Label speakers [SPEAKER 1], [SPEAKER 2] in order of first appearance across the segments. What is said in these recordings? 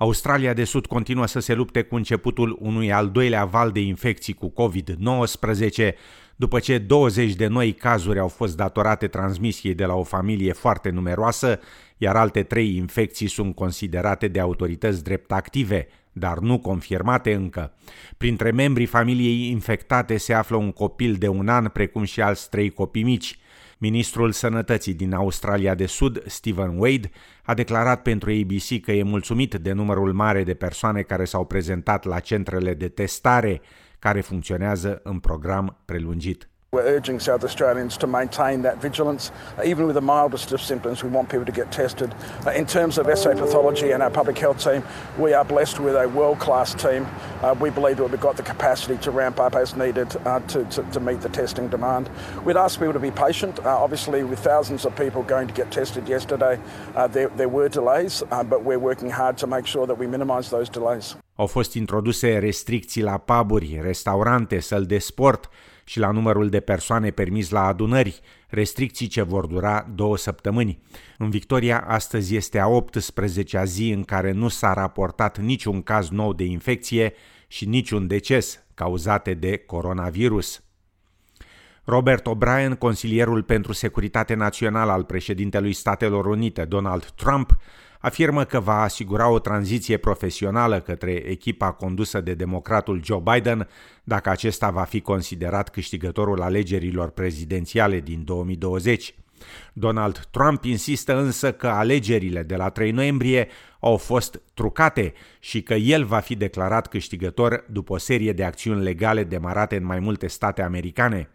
[SPEAKER 1] Australia de Sud continuă să se lupte cu începutul unui al doilea val de infecții cu COVID-19, după ce 20 de noi cazuri au fost datorate transmisiei de la o familie foarte numeroasă, iar alte trei infecții sunt considerate de autorități drept active, dar nu confirmate încă. Printre membrii familiei infectate se află un copil de un an, precum și alți trei copii mici. Ministrul Sănătății din Australia de Sud, Stephen Wade, a declarat pentru ABC că e mulțumit de numărul mare de persoane care s-au prezentat la centrele de testare care funcționează în program prelungit.
[SPEAKER 2] We're urging South Australians to maintain that vigilance. Uh, even with the mildest of symptoms, we want people to get tested. Uh, in terms of SA pathology and our public health team, we are blessed with a world class team. Uh, we believe that we've got the capacity to ramp up as needed uh, to, to, to, meet the testing demand. We'd ask people to be patient. Uh, obviously, with thousands of people going to get tested yesterday, uh, there, there were delays, but we're working hard to make sure that we minimise those delays.
[SPEAKER 1] Au fost introduse restricții la puburi, restaurante, săli de sport, și la numărul de persoane permis la adunări, restricții ce vor dura două săptămâni. În Victoria, astăzi este a 18-a zi în care nu s-a raportat niciun caz nou de infecție și niciun deces cauzate de coronavirus. Robert O'Brien, consilierul pentru securitate națională al președintelui Statelor Unite, Donald Trump, afirmă că va asigura o tranziție profesională către echipa condusă de democratul Joe Biden dacă acesta va fi considerat câștigătorul alegerilor prezidențiale din 2020. Donald Trump insistă însă că alegerile de la 3 noiembrie au fost trucate și că el va fi declarat câștigător după o serie de acțiuni legale demarate în mai multe state americane.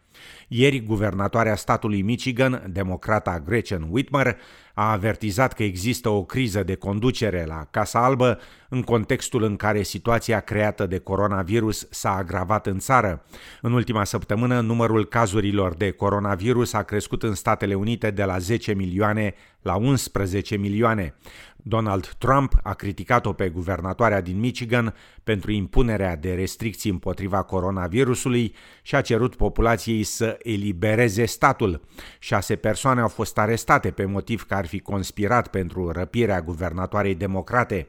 [SPEAKER 1] Ieri, guvernatoarea statului Michigan, democrata Gretchen Whitmer, a avertizat că există o criză de conducere la Casa Albă în contextul în care situația creată de coronavirus s-a agravat în țară. În ultima săptămână, numărul cazurilor de coronavirus a crescut în Statele Unite de la 10 milioane la 11 milioane. Donald Trump a criticat-o pe guvernatoarea din Michigan pentru impunerea de restricții împotriva coronavirusului și a cerut populației să elibereze statul. Șase persoane au fost arestate pe motiv că ar fi conspirat pentru răpirea guvernatoarei democrate.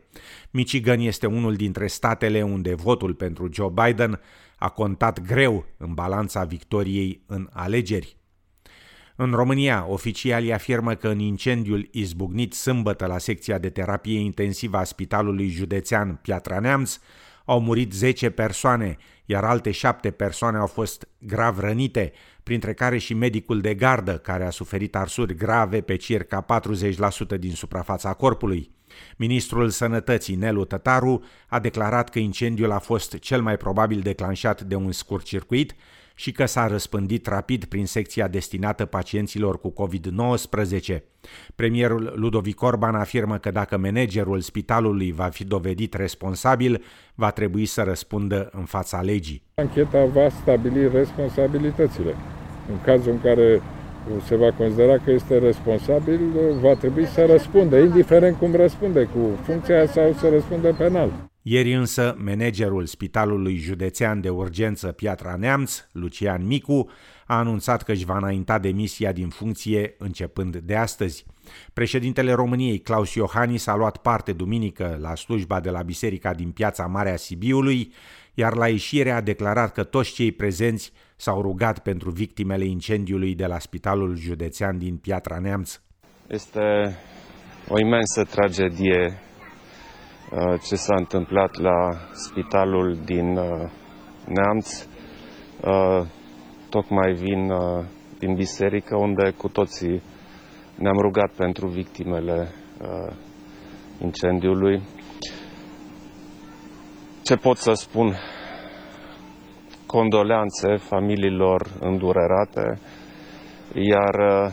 [SPEAKER 1] Michigan este unul dintre statele unde votul pentru Joe Biden a contat greu în balanța victoriei în alegeri. În România, oficialii afirmă că în incendiul izbucnit sâmbătă la secția de terapie intensivă a Spitalului Județean Piatra Neamț au murit 10 persoane, iar alte 7 persoane au fost grav rănite, printre care și medicul de gardă, care a suferit arsuri grave pe circa 40% din suprafața corpului. Ministrul Sănătății, Nelu Tătaru, a declarat că incendiul a fost cel mai probabil declanșat de un scurt circuit și că s-a răspândit rapid prin secția destinată pacienților cu COVID-19. Premierul Ludovic Orban afirmă că dacă managerul spitalului va fi dovedit responsabil, va trebui să răspundă în fața legii.
[SPEAKER 3] Ancheta va stabili responsabilitățile. În cazul în care se va considera că este responsabil, va trebui să răspundă, indiferent cum răspunde, cu funcția sau să răspundă penal.
[SPEAKER 1] Ieri însă, managerul Spitalului Județean de Urgență Piatra Neamț, Lucian Micu, a anunțat că își va înainta demisia din funcție începând de astăzi. Președintele României, Claus Iohannis, a luat parte duminică la slujba de la biserica din piața Marea Sibiului, iar la ieșire a declarat că toți cei prezenți s-au rugat pentru victimele incendiului de la Spitalul Județean din Piatra Neamț.
[SPEAKER 4] Este o imensă tragedie uh, ce s-a întâmplat la spitalul din uh, Neamț. Uh, tocmai vin din biserică unde cu toții ne-am rugat pentru victimele incendiului. Ce pot să spun? Condoleanțe familiilor îndurerate, iar uh,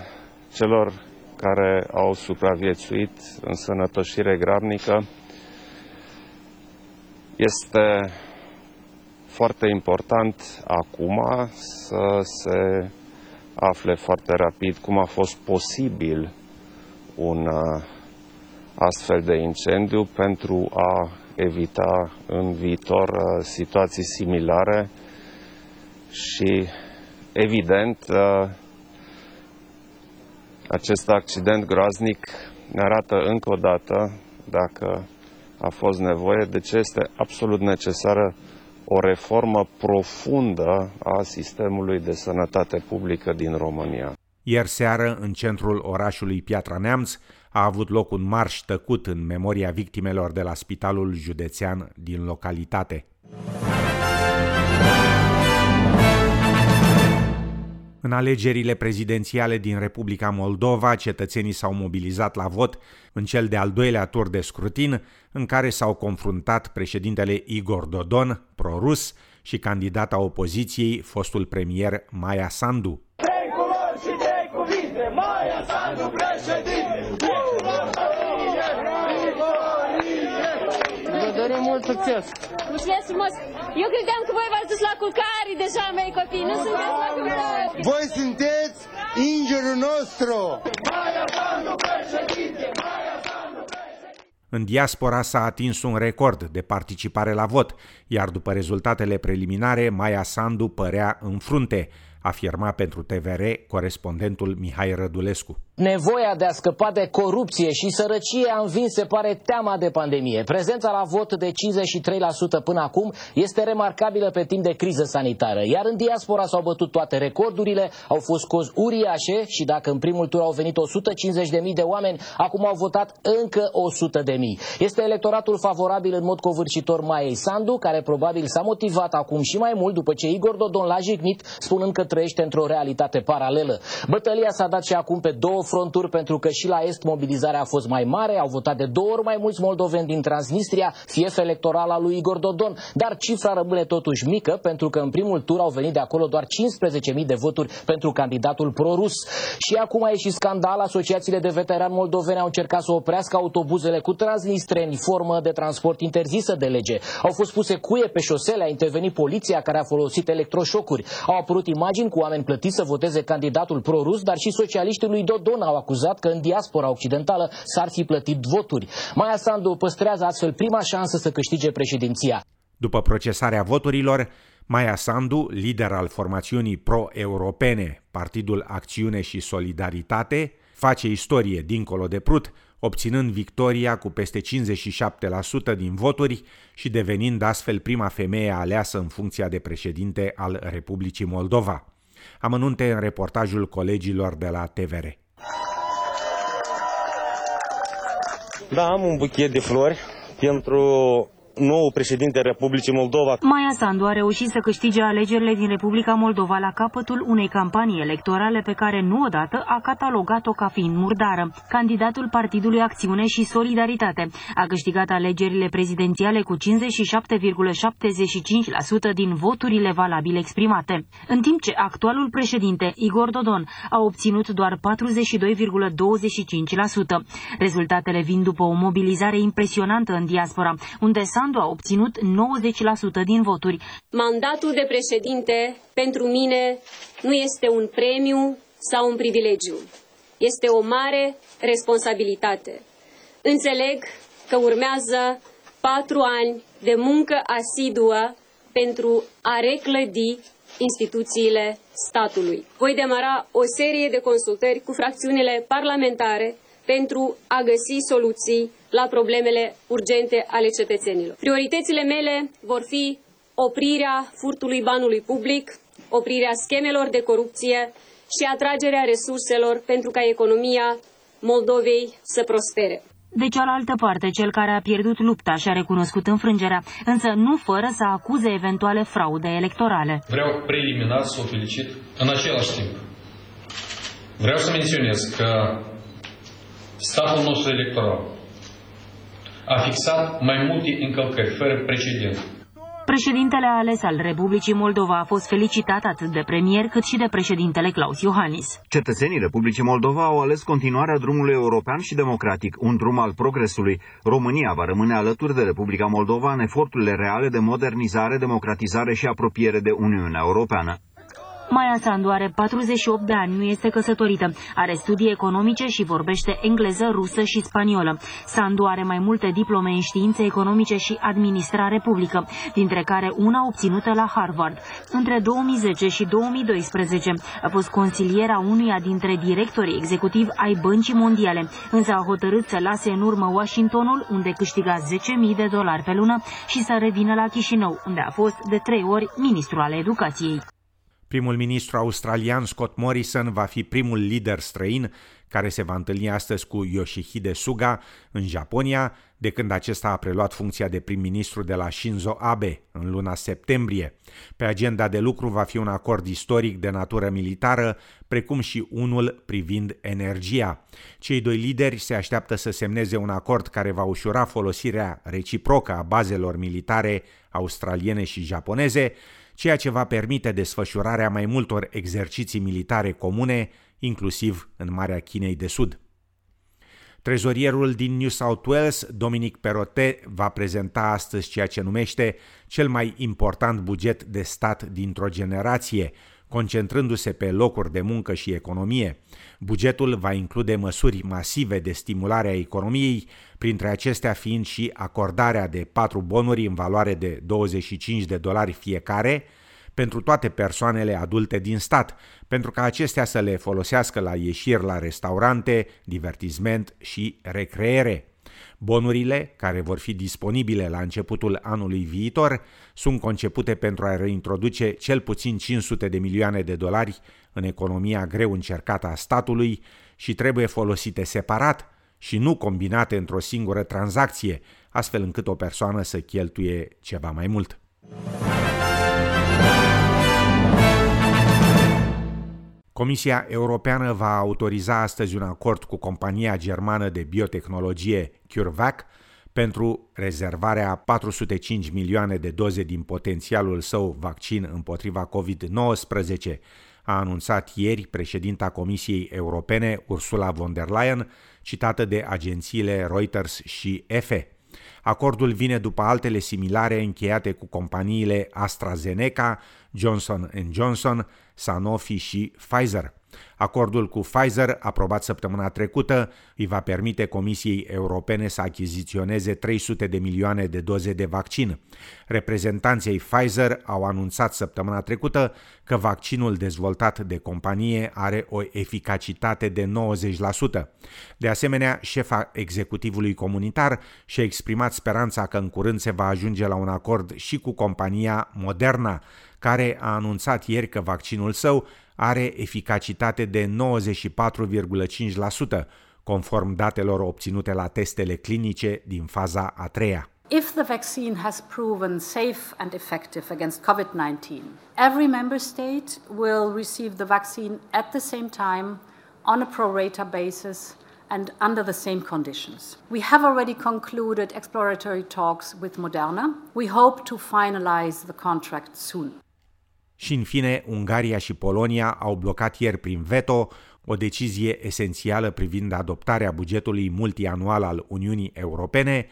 [SPEAKER 4] celor care au supraviețuit în sănătoșire grabnică, este foarte important acum să se afle foarte rapid cum a fost posibil un uh, astfel de incendiu pentru a evita în viitor uh, situații similare și, evident, uh, acest accident groaznic ne arată încă o dată, dacă a fost nevoie, de ce este absolut necesară o reformă profundă a sistemului de sănătate publică din România.
[SPEAKER 1] Ieri seară, în centrul orașului Piatra Neamț, a avut loc un marș tăcut în memoria victimelor de la Spitalul Județean din localitate. În alegerile prezidențiale din Republica Moldova, cetățenii s-au mobilizat la vot în cel de-al doilea tur de scrutin, în care s-au confruntat președintele Igor Dodon, prorus, și candidata opoziției, fostul premier Maia Sandu. Trei culori și trei cuvinte, Maia Sandu președinte!
[SPEAKER 5] Succes!
[SPEAKER 6] Mulțumesc frumos! Eu credeam că voi v-ați dus la culcare deja, mei copii, nu sunteți la culcare!
[SPEAKER 7] Voi sunteți ingerul nostru!
[SPEAKER 1] În diaspora s-a atins un record de participare la vot, iar după rezultatele preliminare, Maia Sandu părea în frunte, afirma pentru TVR corespondentul Mihai Rădulescu.
[SPEAKER 8] Nevoia de a scăpa de corupție și sărăcie a învins, se pare, teama de pandemie. Prezența la vot de 53% până acum este remarcabilă pe timp de criză sanitară. Iar în diaspora s-au bătut toate recordurile, au fost cozi uriașe și dacă în primul tur au venit 150.000 de oameni, acum au votat încă 100.000. Este electoratul favorabil în mod covârșitor Maiei Sandu, care probabil s-a motivat acum și mai mult după ce Igor Dodon l-a jignit, spunând că trăiește într-o realitate paralelă. Bătălia s-a dat și acum pe două fronturi pentru că și la Est mobilizarea a fost mai mare, au votat de două ori mai mulți moldoveni din Transnistria, fief electoral al lui Igor Dodon, dar cifra rămâne totuși mică pentru că în primul tur au venit de acolo doar 15.000 de voturi pentru candidatul pro-rus. Și acum a ieșit scandal, asociațiile de veterani moldoveni au încercat să oprească autobuzele cu transnistreni, formă de transport interzisă de lege. Au fost puse cuie pe șosele, a intervenit poliția care a folosit electroșocuri. Au apărut imagini cu oameni plătiți să voteze candidatul pro-rus, dar și socialiștii lui Dodon au acuzat că în diaspora occidentală s-ar fi plătit voturi. Maia Sandu păstrează astfel prima șansă să câștige președinția.
[SPEAKER 1] După procesarea voturilor, Maia Sandu, lider al formațiunii pro-europene, Partidul Acțiune și Solidaritate, face istorie dincolo de Prut, obținând victoria cu peste 57% din voturi și devenind astfel prima femeie aleasă în funcția de președinte al Republicii Moldova. Amănunte în reportajul colegilor de la TVR.
[SPEAKER 9] Da, am un buchet de flori pentru nou președinte Republicii Moldova.
[SPEAKER 10] Maia Sandu a reușit să câștige alegerile din Republica Moldova la capătul unei campanii electorale pe care nu odată a catalogat-o ca fiind murdară. Candidatul Partidului Acțiune și Solidaritate a câștigat alegerile prezidențiale cu 57,75% din voturile valabile exprimate, în timp ce actualul președinte Igor Dodon a obținut doar 42,25%. Rezultatele vin după o mobilizare impresionantă în diaspora, unde Sandu Sandu a obținut 90% din voturi.
[SPEAKER 6] Mandatul de președinte pentru mine nu este un premiu sau un privilegiu. Este o mare responsabilitate. Înțeleg că urmează patru ani de muncă asiduă pentru a reclădi instituțiile statului. Voi demara o serie de consultări cu fracțiunile parlamentare pentru a găsi soluții la problemele urgente ale cetățenilor. Prioritățile mele vor fi oprirea furtului banului public, oprirea schemelor de corupție și atragerea resurselor pentru ca economia Moldovei să prospere.
[SPEAKER 10] De cealaltă parte, cel care a pierdut lupta și-a recunoscut înfrângerea, însă nu fără să acuze eventuale fraude electorale.
[SPEAKER 11] Vreau preliminar să o felicit în același timp. Vreau să menționez că statul nostru electoral a fixat mai multe încălcări fără precedent.
[SPEAKER 10] Președintele ales al Republicii Moldova a fost felicitat atât de premier cât și de președintele Claus Iohannis.
[SPEAKER 12] Cetățenii Republicii Moldova au ales continuarea drumului european și democratic, un drum al progresului. România va rămâne alături de Republica Moldova în eforturile reale de modernizare, democratizare și apropiere de Uniunea Europeană.
[SPEAKER 10] Maia Sandu are 48 de ani, nu este căsătorită, are studii economice și vorbește engleză, rusă și spaniolă. Sandu are mai multe diplome în științe economice și administrare publică, dintre care una obținută la Harvard. Între 2010 și 2012 a fost consiliera unuia dintre directorii executivi ai Băncii Mondiale, însă a hotărât să lase în urmă Washingtonul, unde câștiga 10.000 de dolari pe lună, și să revină la Chișinău, unde a fost de trei ori ministru al educației.
[SPEAKER 1] Primul ministru australian Scott Morrison va fi primul lider străin care se va întâlni astăzi cu Yoshihide Suga în Japonia, de când acesta a preluat funcția de prim-ministru de la Shinzo Abe în luna septembrie. Pe agenda de lucru va fi un acord istoric de natură militară, precum și unul privind energia. Cei doi lideri se așteaptă să semneze un acord care va ușura folosirea reciprocă a bazelor militare australiene și japoneze, ceea ce va permite desfășurarea mai multor exerciții militare comune, inclusiv în Marea Chinei de Sud. Trezorierul din New South Wales, Dominic Perrotet, va prezenta astăzi ceea ce numește cel mai important buget de stat dintr-o generație, concentrându-se pe locuri de muncă și economie. Bugetul va include măsuri masive de stimulare a economiei, printre acestea fiind și acordarea de patru bonuri în valoare de 25 de dolari fiecare pentru toate persoanele adulte din stat, pentru ca acestea să le folosească la ieșiri la restaurante, divertisment și recreere. Bonurile, care vor fi disponibile la începutul anului viitor, sunt concepute pentru a reintroduce cel puțin 500 de milioane de dolari în economia greu încercată a statului și trebuie folosite separat și nu combinate într-o singură tranzacție, astfel încât o persoană să cheltuie ceva mai mult. Comisia Europeană va autoriza astăzi un acord cu compania germană de biotehnologie CureVac pentru rezervarea 405 milioane de doze din potențialul său vaccin împotriva COVID-19, a anunțat ieri președinta Comisiei Europene Ursula von der Leyen, citată de agențiile Reuters și EFE. Acordul vine după altele similare încheiate cu companiile AstraZeneca, Johnson Johnson, Sanofi și Pfizer. Acordul cu Pfizer, aprobat săptămâna trecută, îi va permite Comisiei Europene să achiziționeze 300 de milioane de doze de vaccin. Reprezentanții Pfizer au anunțat săptămâna trecută că vaccinul dezvoltat de companie are o eficacitate de 90%. De asemenea, șefa executivului comunitar și-a exprimat speranța că în curând se va ajunge la un acord și cu compania Moderna, care a anunțat ieri că vaccinul său are eficacitate de 94,5%, conform datelor obținute la testele clinice din faza a treia.
[SPEAKER 5] If the vaccine has proven safe and effective against COVID 19, every member state will receive the vaccine at the same time on a pro rata basis and under the same conditions. We have already concluded exploratory talks with Moderna. We hope to finalize the contract soon.
[SPEAKER 1] Și în fine, Ungaria și Polonia au blocat ieri prin veto o decizie esențială privind adoptarea bugetului multianual al Uniunii Europene,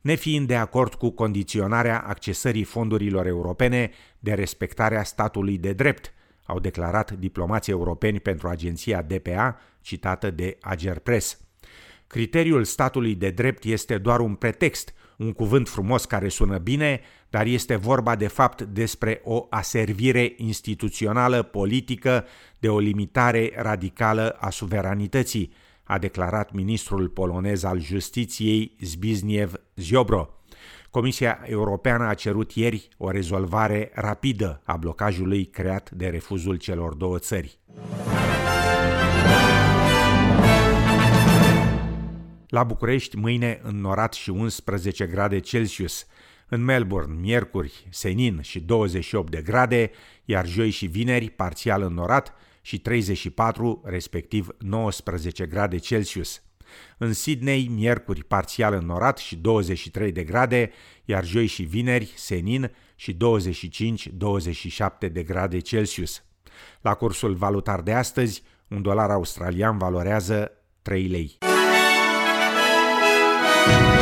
[SPEAKER 1] nefiind de acord cu condiționarea accesării fondurilor europene de respectarea statului de drept, au declarat diplomații europeni pentru agenția DPA, citată de Agerpres. Criteriul statului de drept este doar un pretext, un cuvânt frumos care sună bine, dar este vorba de fapt despre o aservire instituțională politică de o limitare radicală a suveranității, a declarat ministrul polonez al justiției Zbigniew Ziobro. Comisia Europeană a cerut ieri o rezolvare rapidă a blocajului creat de refuzul celor două țări. La București, mâine înnorat și 11 grade Celsius. În Melbourne, miercuri, senin și 28 de grade, iar joi și vineri, parțial înnorat și 34, respectiv 19 grade Celsius. În Sydney, miercuri, parțial înnorat și 23 de grade, iar joi și vineri, senin și 25-27 de grade Celsius. La cursul valutar de astăzi, un dolar australian valorează 3 lei. Thank you.